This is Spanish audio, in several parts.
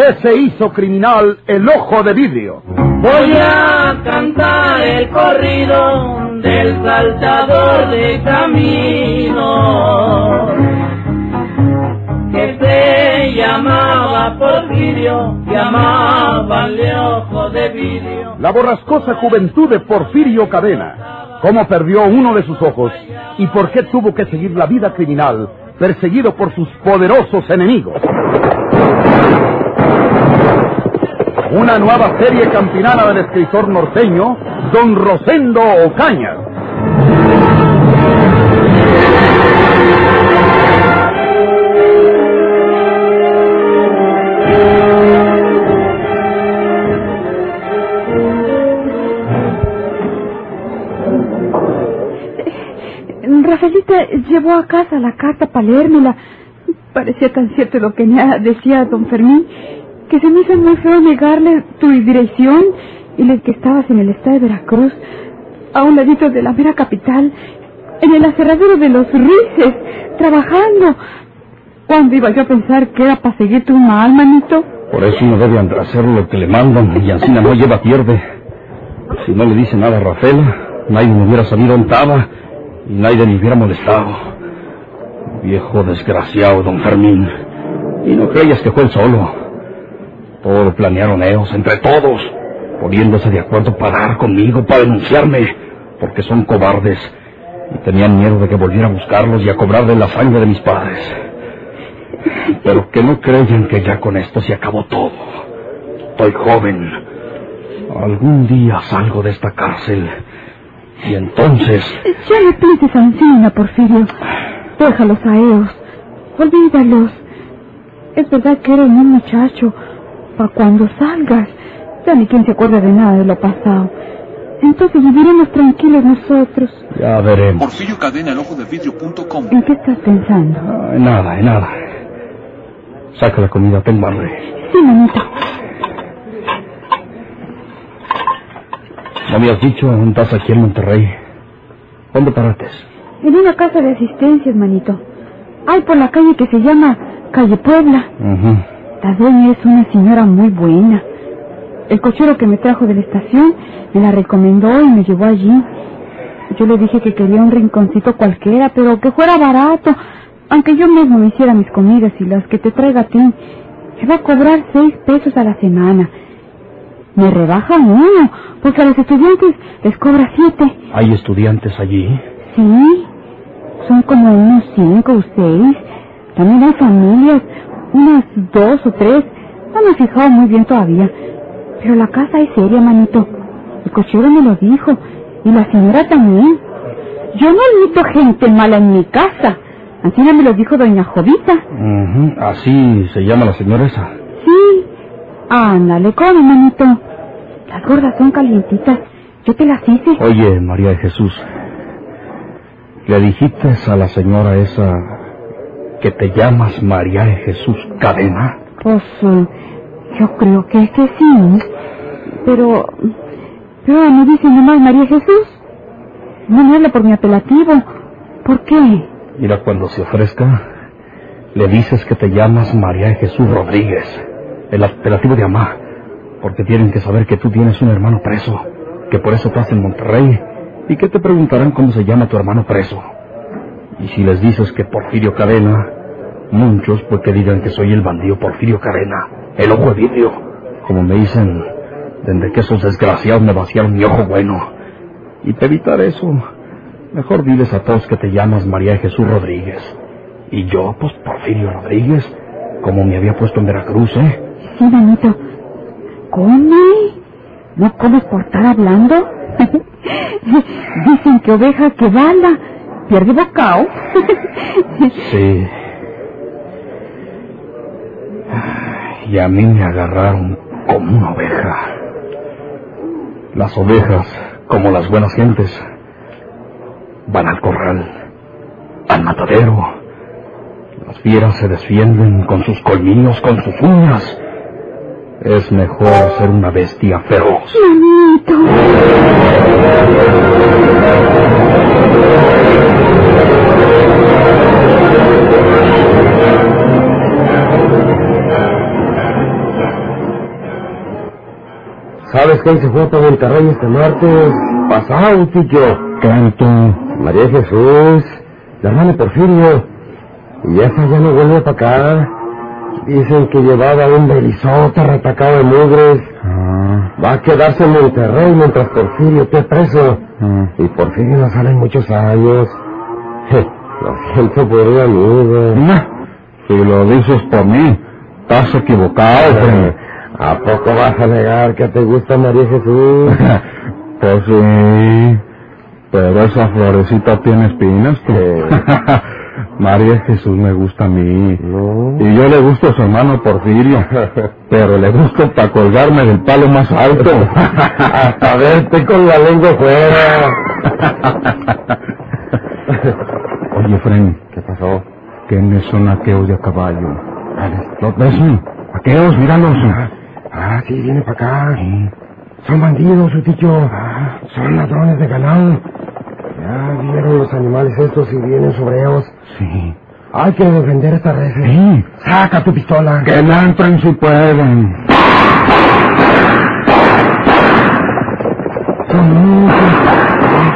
qué se hizo criminal el ojo de vidrio? Voy a cantar el corrido del saltador de camino que se llamaba Porfirio, llamabanle ojo de vidrio. La borrascosa juventud de Porfirio Cadena. Cómo perdió uno de sus ojos y por qué tuvo que seguir la vida criminal perseguido por sus poderosos enemigos. Una nueva serie campinana del escritor norteño, Don Rosendo Ocaña. Rafaelita llevó a casa la carta para leérmela. Parecía tan cierto lo que me decía don Fermín que se me hizo muy feo negarle tu dirección y el que estabas en el estado de Veracruz, a un ladito de la mera capital, en el aserradero de los Rices, trabajando. ¿Cuándo iba yo a pensar que era para seguirte un mal, manito? Por eso no debe hacer lo que le mandan y así no lleva pierde. Si no le dice nada a Rafael, nadie me hubiera sabido dónde estaba y nadie me hubiera molestado. Viejo desgraciado, don Fermín. Y no creías que fue él solo. Todo lo planearon ellos, entre todos, poniéndose de acuerdo para dar conmigo, para denunciarme, porque son cobardes y tenían miedo de que volviera a buscarlos y a cobrarle la sangre de mis padres. Pero que no creyan que ya con esto se acabó todo. Estoy joven. Algún día salgo de esta cárcel y entonces... Ya no pienses Ancina, Porfirio. Déjalos a ellos. Olvídalos. Es verdad que eres un muchacho. Para cuando salgas, ya ni quien se acuerda de nada de lo pasado. Entonces viviremos tranquilos nosotros. Ya veremos. Porfirio Cadena, el ojo de vidrio.com. ¿En qué estás pensando? Ah, en nada, en nada. Saca la comida, tengo hambre. Sí, manito. ¿No me has dicho dónde estás aquí en Monterrey? ¿Dónde parates? En una casa de asistencias, manito. Hay por la calle que se llama Calle Puebla. Ujú. La dueña es una señora muy buena. El cochero que me trajo de la estación me la recomendó y me llevó allí. Yo le dije que quería un rinconcito cualquiera, pero que fuera barato. Aunque yo mismo me hiciera mis comidas y las que te traiga a ti. Me va a cobrar seis pesos a la semana. Me rebaja uno, porque a los estudiantes les cobra siete. ¿Hay estudiantes allí? Sí, son como unos cinco o seis. También hay familias, unas dos o tres. No me he fijado muy bien todavía. Pero la casa es seria, manito. El cochero me lo dijo. Y la señora también. Yo no admito gente mala en mi casa. Así me lo dijo doña Jovita. Ujú. Así se llama la señora esa. Sí. Ándale, come, manito. Las gordas son calientitas. Yo te las hice. Oye, María de Jesús. ¿Le dijiste a la señora esa que te llamas María de Jesús Cadena? Pues eh, yo creo que es que sí. Pero... Pero me dice nomás María Jesús. No me habla por mi apelativo. ¿Por qué? Mira, cuando se ofrezca, le dices que te llamas María de Jesús Rodríguez, el apelativo de Amá, porque tienen que saber que tú tienes un hermano preso, que por eso estás en Monterrey, y que te preguntarán cómo se llama tu hermano preso. Y si les dices que Porfirio Cadena, muchos pues que digan que soy el bandido Porfirio Cadena, el ojo de vidrio, como me dicen, desde que esos desgraciados me vaciaron mi ojo bueno. Y para evitar eso, mejor diles a todos que te llamas María Jesús Rodríguez. Y yo, pues Porfirio Rodríguez, como me había puesto en Veracruz, ¿eh? Sí, manito. ¿Come? ¿No comes por estar hablando? Dicen que oveja que bala pierde bocao. Sí. Y a mí me agarraron como una oveja. Las ovejas, como las buenas gentes, van al corral, al matadero. Las fieras se defienden con sus colmillos, con sus uñas. Es mejor ser una bestia feroz. Manito. ¿Sabes quién se fue para Monterrey este martes? Pasado, tío. Canto. María Jesús, la hermana Porfirio. Y esa ya no vuelve para acá. Dicen que llevaba un belizote retacado de mugres. Ah, Va a quedarse en Monterrey mientras Porfirio esté preso. ah. Y Porfirio no sale en muchos años. Lo siento por un amigo. Nah, si lo dices por mí, estás equivocado. ¿A poco vas a negar que te gusta María Jesús? Pues sí, pero esa florecita tiene espinas, tú. María Jesús me gusta a mí. No. Y yo le gusto a su hermano Porfirio, pero le gusto para colgarme del palo más alto. Hasta verte con la lengua fuera. Oye, Fren, ¿Qué pasó? ¿quiénes son aquellos de a caballo? ¿Los ves? Aquellos, míralos. Ah, sí, viene para acá. Son bandidos, su tío. Son ladrones de ganado. Ya vieron los animales estos y vienen sobre ellos. Sí. Hay que defender esta red. Sí. Saca tu pistola. Que la entren si pueden. Son muchos.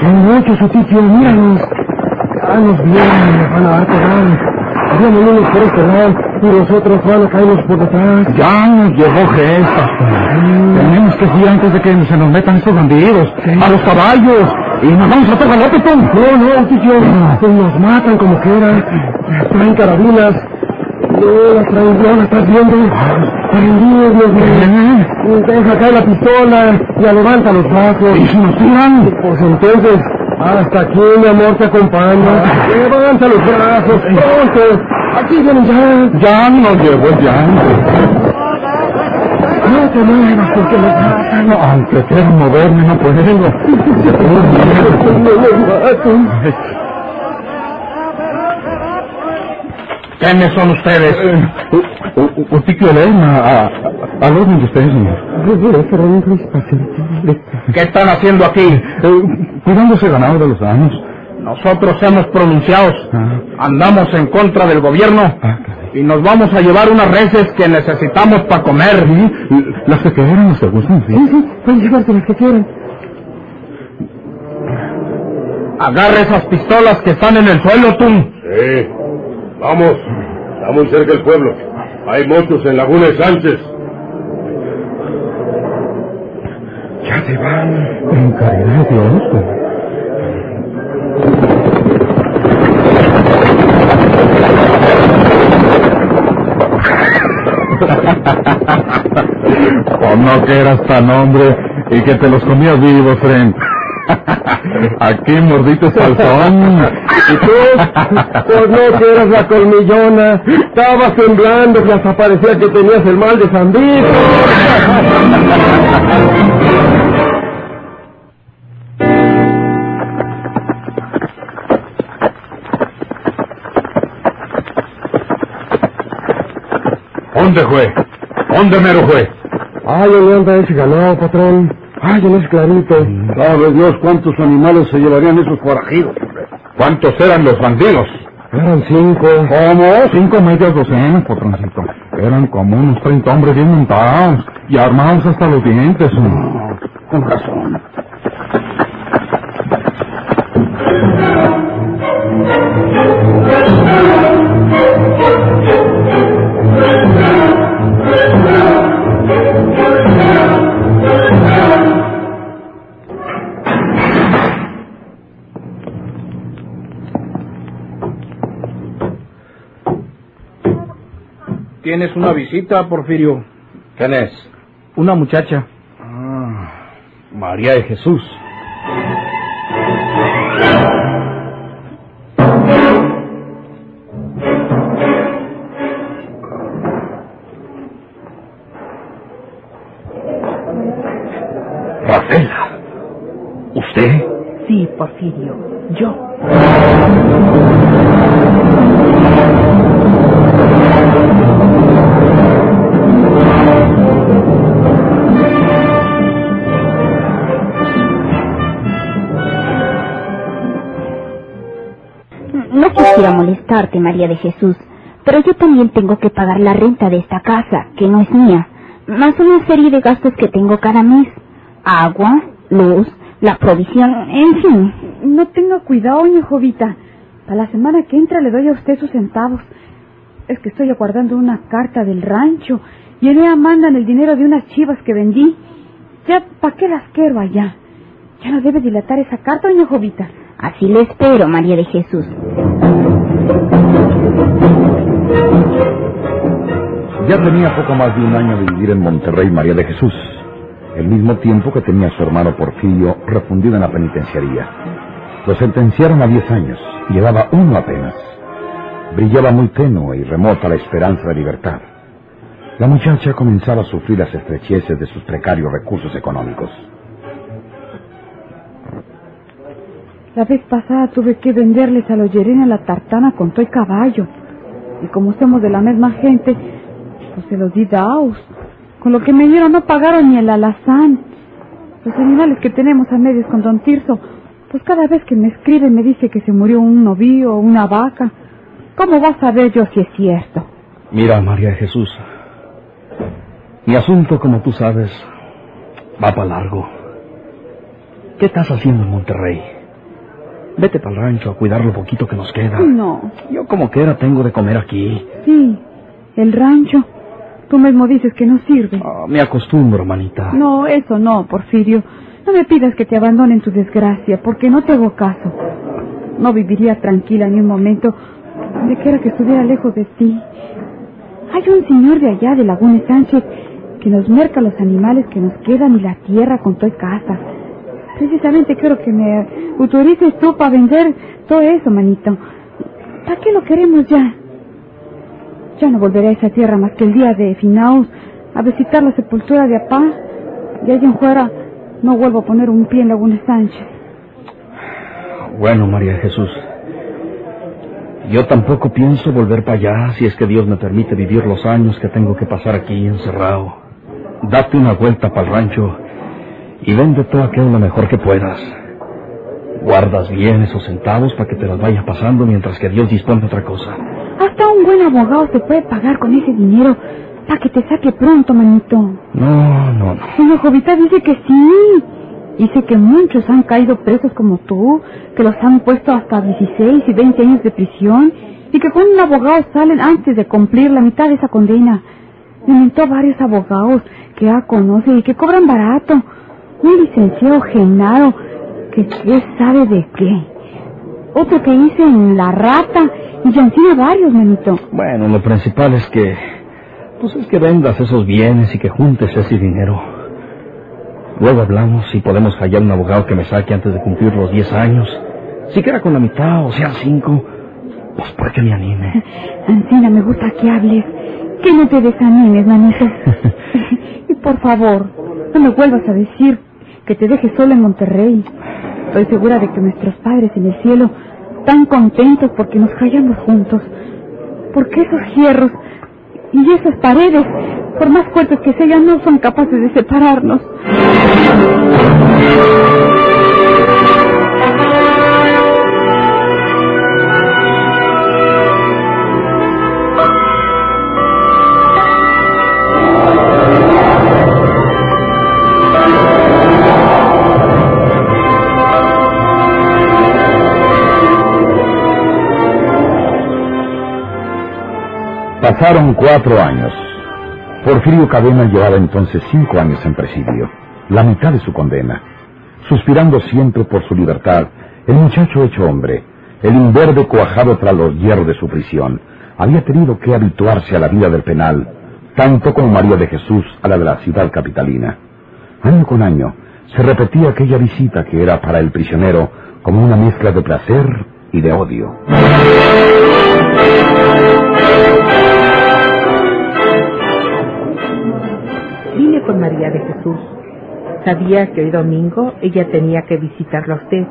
Son muchos, su tío. Míralos. Ya nos vienen, nos van a dar. Vienen unos por este lado y los otros van a caernos por detrás. Ya nos llevó gestas. Tenemos que ir antes de que se nos metan estos bandidos. A los caballos. Y nos vamos a otro galope, Tom. No, no, tío. Pues nos matan como quieran. Traen carabinas. No, las traen, las estás viendo. Prendidos, Dios mío. Deja caer la pistola. Ya levanta los brazos. ¿Y si nos tiran? Pues entonces, hasta aquí, mi amor, te acompaña. Levanta los brazos, pronto. Aquí vienen ya. Ya nos llevó el llanto. No te muevas porque nos matan. No, aunque quiero moverme, no puedo. No matan. ¿Quiénes son ustedes? Un tío Elena, a, al orden de ustedes, señor. ¿Qué están haciendo aquí? Eh, cuidando ese ganado de los años. Nosotros hemos pronunciado, Ah. andamos en contra del gobierno Ah, y nos vamos a llevar unas reses que necesitamos para comer. Sí, las que quieran, las que gusten, sí. Pueden llevarte las que quieran. Agarra esas pistolas que están en el suelo, tú. Sí. Vamos. Está muy cerca el pueblo. Hay muchos en Laguna de Sánchez. Ya se van. En caridad de Dios. pues. O no que eras tan hombre y que te los comías vivos, Fren. Aquí mordiste salsón. ¿Y tú? Pues no que eras la colmillona. Estabas temblando y hasta parecía que tenías el mal de San Vito. ¿Dónde fue? ¿Dónde mero fue? Ay, ¿dónde anda ese ganado, patrón? Ay, en ese clarito. Sabe Dios cuántos animales se llevarían esos forajidos. ¿Cuántos eran los bandidos? Eran cinco. ¿Cómo? Cinco medias docenas, patroncito. Eran como unos 30 hombres bien montados y armados hasta los dientes. Con razón. Tienes una visita, Porfirio. ¿Quién es? Una muchacha. María de Jesús. Rafaela. ¿Usted? Sí, Porfirio, yo. Molestarte, María de Jesús, pero yo también tengo que pagar la renta de esta casa, que no es mía, más una serie de gastos que tengo cada mes. agua, luz, la provisión, en fin. No tenga cuidado, doña Jovita. Para la semana que entra le doy a usted sus centavos. Es que estoy aguardando una carta del rancho y en ella mandan el dinero de unas chivas que vendí. Ya, ¿para qué las quiero allá? Ya no debe dilatar esa carta, doña Jovita. Así le espero, María de Jesús. Ya tenía poco más de un año de vivir en Monterrey María de Jesús, el mismo tiempo que tenía su hermano Porfirio refundido en la penitenciaría. Lo sentenciaron a 10 años, llevaba uno apenas. Brillaba muy tenue y remota la esperanza de libertad. La muchacha comenzaba a sufrir las estrecheces de sus precarios recursos económicos. La vez pasada tuve que venderles a los Yerena la tartana con todo y caballo. Y como somos de la misma gente, pues se los di daos. Con lo que me dieron no pagaron ni el alazán. Los animales que tenemos a medios con don Tirso, pues cada vez que me escribe me dice que se murió un novillo o una vaca. ¿Cómo vas a saber yo si es cierto? Mira, María Jesús, mi asunto, como tú sabes, va para largo. ¿Qué estás haciendo en Monterrey? Vete para el rancho a cuidar lo poquito que nos queda. No. Yo como quiera tengo de comer aquí. Sí, el rancho. Tú mismo dices que no sirve. Ah, me acostumbro, manita. No, eso no, Porfirio. No me pidas que te abandone en tu desgracia, porque no te hago caso. No viviría tranquila ni un momento donde quiera que estuviera lejos de ti. Hay un señor de allá, de Laguna Sánchez, que nos merca los animales que nos quedan y la tierra con toda casa. Precisamente quiero que me autorices tú para vender todo eso, manito. ¿Para qué lo queremos ya? Ya no volveré a esa tierra más que el día de Finaos a visitar la sepultura de Apá. Y allá en fuera no vuelvo a poner un pie en Laguna Sánchez. Bueno, María Jesús. Yo tampoco pienso volver para allá si es que Dios me permite vivir los años que tengo que pasar aquí encerrado. Date una vuelta para el rancho y vende todo aquello lo mejor que puedas. Guardas bien esos centavos para que te los vaya pasando mientras que Dios dispone otra cosa. Hasta un buen abogado se puede pagar con ese dinero para que te saque pronto, manito. No, no, no. Señor Jovita dice que sí. Dice que muchos han caído presos como tú, que los han puesto hasta 16 y 20 años de prisión y que con un abogado salen antes de cumplir la mitad de esa condena. Me inventó varios abogados que ya conoce y que cobran barato. Un licenciado Genaro que qué sabe de qué. Otro que dice en La Rata y ya varios, manito. Bueno, lo principal es que... Pues es que vendas esos bienes y que juntes ese dinero. Luego hablamos y podemos hallar un abogado que me saque antes de cumplir los 10 años. Siquiera con la mitad o sean cinco. Pues por que me anime. Ancina, me gusta que hables. Que no te desanimes, manito. y por favor, no me vuelvas a decir que te dejes solo en Monterrey. Estoy segura de que nuestros padres en el cielo están contentos porque nos hallamos juntos. Porque esos hierros y esas paredes, por más fuertes que sean, no son capaces de separarnos. Pasaron cuatro años. Porfirio Cadena llevaba entonces cinco años en presidio, la mitad de su condena. Suspirando siempre por su libertad, el muchacho hecho hombre, el inverde cuajado tras los hierros de su prisión, había tenido que habituarse a la vida del penal, tanto como María de Jesús a la de la ciudad capitalina. Año con año se repetía aquella visita que era para el prisionero como una mezcla de placer y de odio. Vine con María de Jesús. Sabía que hoy domingo ella tenía que visitarlo a usted.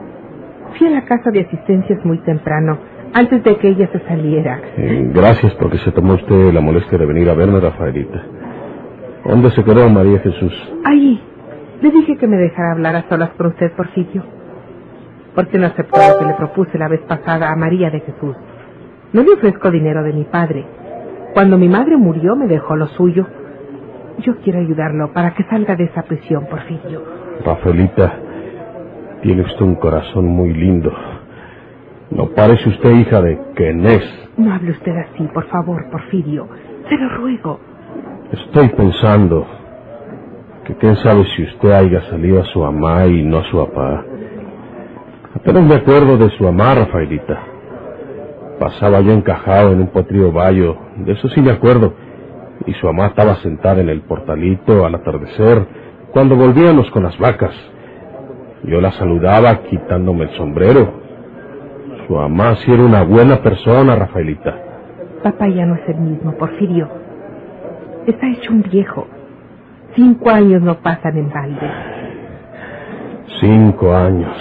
Fui a la casa de asistencias muy temprano, antes de que ella se saliera. Eh, gracias porque se tomó usted la molestia de venir a verme, Rafaelita. ¿Dónde se quedó María Jesús? Ahí. Le dije que me dejara hablar a solas por usted, Porfirio. Porque no aceptó lo que le propuse la vez pasada a María de Jesús. No le ofrezco dinero de mi padre. Cuando mi madre murió me dejó lo suyo. Yo quiero ayudarlo para que salga de esa prisión, Porfirio. Rafaelita, tiene usted un corazón muy lindo. No parece usted hija de Kenés. No hable usted así, por favor, Porfirio. Se lo ruego. Estoy pensando que quién sabe si usted haya salido a su mamá y no a su papá. Apenas me acuerdo de su mamá, Rafaelita. Pasaba yo encajado en un potrío bayo, de eso sí me acuerdo. Y su mamá estaba sentada en el portalito al atardecer, cuando volvíamos con las vacas. Yo la saludaba quitándome el sombrero. Su mamá sí era una buena persona, Rafaelita. Papá ya no es el mismo, Porfirio. Está hecho un viejo. Cinco años no pasan en balde. Cinco años.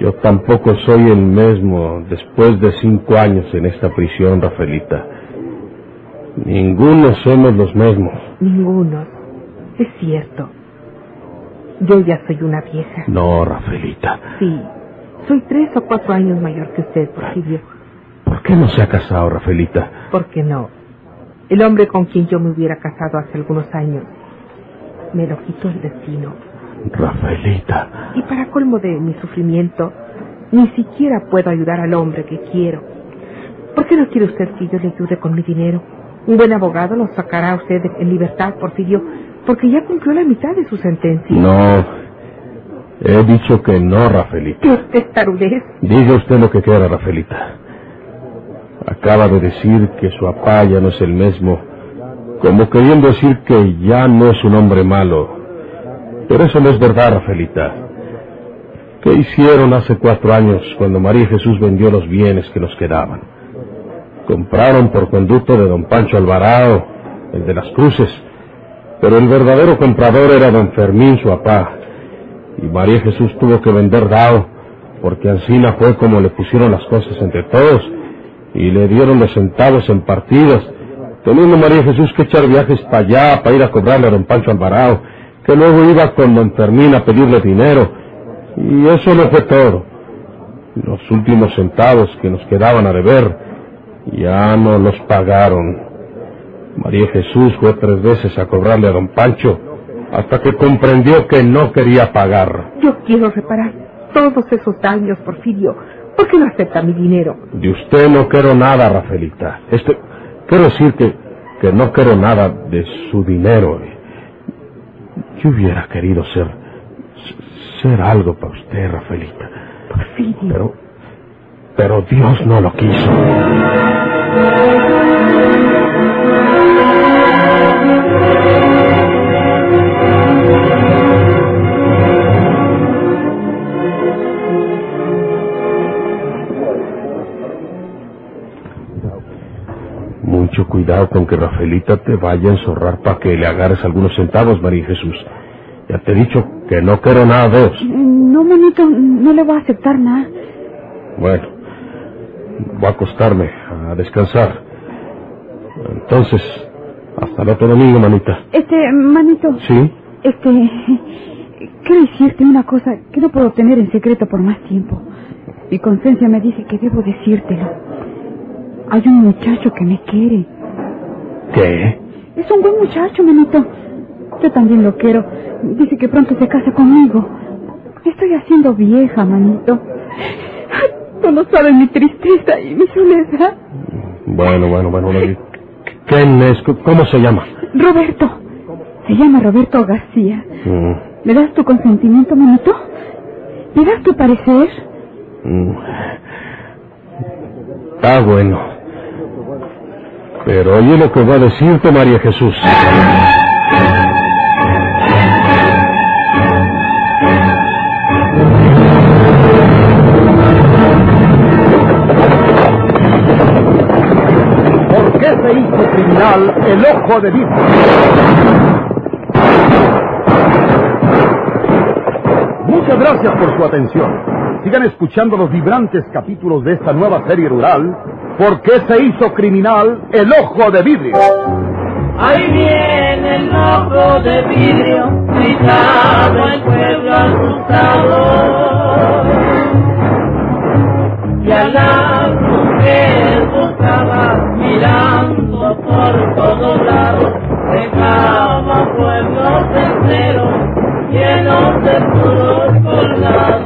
Yo tampoco soy el mismo después de cinco años en esta prisión, Rafaelita. Ninguno somos los mismos. Ninguno. Es cierto. Yo ya soy una vieja. No, Rafaelita. Sí. Soy tres o cuatro años mayor que usted, Porfirio. ¿Por qué no se ha casado, Rafaelita? ¿Por qué no? El hombre con quien yo me hubiera casado hace algunos años me lo quitó el destino. Rafaelita. Y para colmo de mi sufrimiento, ni siquiera puedo ayudar al hombre que quiero. ¿Por qué no quiere usted que yo le ayude con mi dinero? Un buen abogado lo sacará a usted en libertad, Porfirio, porque ya cumplió la mitad de su sentencia. No. He dicho que no, Rafaelita. ¿Qué usted tarudez? Diga usted lo que quiera, Rafaelita. Acaba de decir que su papá ya no es el mismo, como queriendo decir que ya no es un hombre malo. Pero eso no es verdad, Rafaelita. ¿Qué hicieron hace cuatro años cuando María Jesús vendió los bienes que nos quedaban? Compraron por conducto de don Pancho Alvarado, el de las cruces, pero el verdadero comprador era don Fermín, su papá. Y María Jesús tuvo que vender dado, porque Ancina fue como le pusieron las cosas entre todos, y le dieron los centavos en partidas, teniendo María Jesús que echar viajes para allá, para ir a cobrarle a don Pancho Alvarado, que luego iba con don Fermín a pedirle dinero, y eso no fue todo. Los últimos centavos que nos quedaban a deber, ya no los pagaron. María Jesús fue tres veces a cobrarle a don Pancho, hasta que comprendió que no quería pagar. Yo quiero reparar todos esos daños, Porfirio. ¿Por qué no acepta mi dinero? De usted no quiero nada, Rafaelita. Este, quiero decir que, que no quiero nada de su dinero. Yo hubiera querido ser, ser algo para usted, Rafaelita. Porfirio. Pero, pero Dios no lo quiso. Mucho cuidado con que Rafaelita te vaya a enzorrar para que le agarres algunos centavos, María Jesús. Ya te he dicho que no quiero nada de eso. No, manito, no le voy a aceptar nada. Bueno, voy a acostarme, a descansar. Entonces, hasta el otro domingo, manita. Este, manito. ¿Sí? Este, quiero decirte una cosa que no puedo tener en secreto por más tiempo. Mi conciencia me dice que debo decírtelo. Hay un muchacho que me quiere. ¿Qué? Es un buen muchacho, manito. Yo también lo quiero. Dice que pronto se casa conmigo. Estoy haciendo vieja, manito. Tú no sabes mi tristeza y mi soledad. Bueno, bueno, bueno. bueno. ¿Quién es? ¿Cómo se llama? Roberto. Se llama Roberto García. Mm, ¿Me das tu consentimiento, manito? ¿Me das tu parecer? mm. Está bueno. Pero oye lo que va a decirte María Jesús. El ojo de vidrio? Muchas gracias por su atención. Sigan escuchando los vibrantes capítulos de esta nueva serie rural. ¿Por qué se hizo criminal el ojo de vidrio? Ahí viene el ojo de vidrio, gritaba el pueblo asustado. Y a la mujer buscaba mirando por todos lados, dejaba pueblos enteros llenos de puros colgados.